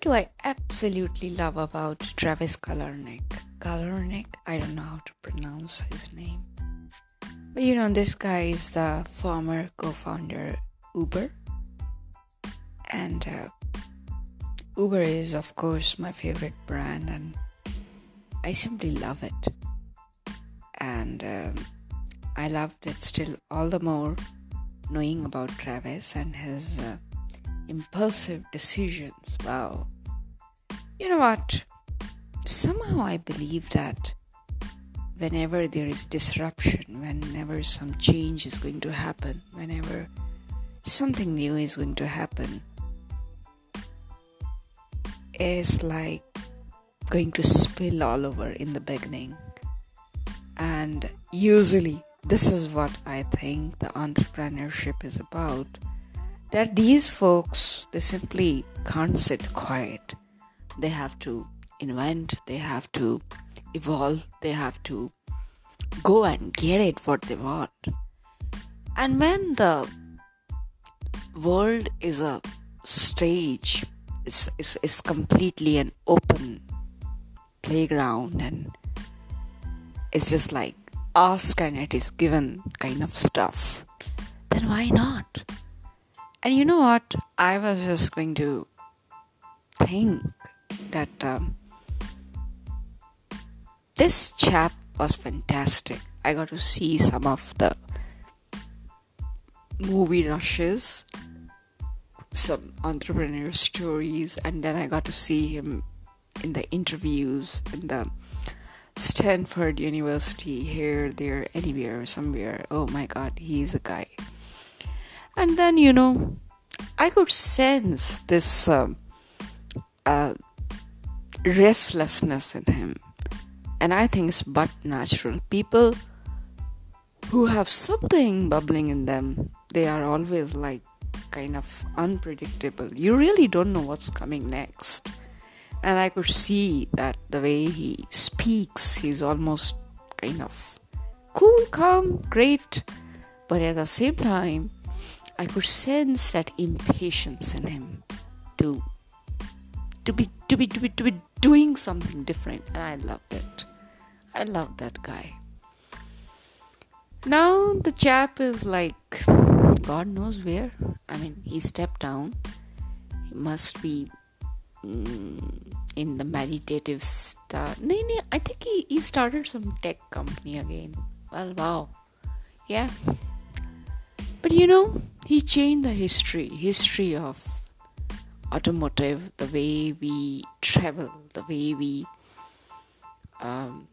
do I absolutely love about Travis Kalanick? Kalanick, I don't know how to pronounce his name. But you know, this guy is the former co founder Uber. And uh, Uber is, of course, my favorite brand, and I simply love it. And um, I loved it still all the more knowing about Travis and his. Uh, impulsive decisions. Wow. You know what? Somehow I believe that whenever there is disruption, whenever some change is going to happen, whenever something new is going to happen, is like going to spill all over in the beginning. And usually, this is what I think the entrepreneurship is about that these folks they simply can't sit quiet. They have to invent they have to evolve they have to go and get it what they want. And when the world is a stage it's, it's, it's completely an open playground and it's just like ask and it is given kind of stuff then why not and you know what? I was just going to think that um, this chap was fantastic. I got to see some of the movie rushes, some entrepreneur stories, and then I got to see him in the interviews in the Stanford University, here, there, anywhere, somewhere. Oh my god, he's a guy. And then, you know, I could sense this um, uh, restlessness in him. And I think it's but natural. People who have something bubbling in them, they are always like kind of unpredictable. You really don't know what's coming next. And I could see that the way he speaks, he's almost kind of cool, calm, great. But at the same time, I could sense that impatience in him to to be to be to be to be doing something different and I loved it. I loved that guy. Now the chap is like God knows where. I mean he stepped down. He must be mm, in the meditative stuff. No, no, I think he, he started some tech company again. Well wow. Yeah. But you know, he changed the history, history of automotive, the way we travel, the way we um,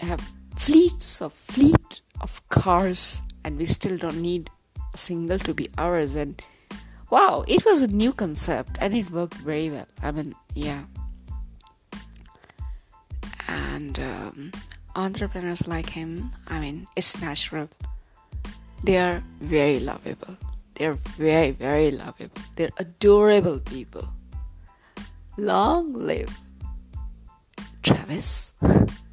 have fleets of fleet of cars, and we still don't need a single to be ours. And wow, it was a new concept, and it worked very well. I mean, yeah. And um, entrepreneurs like him, I mean, it's natural they are very lovable. They're very, very lovable. They're adorable people. Long live Travis.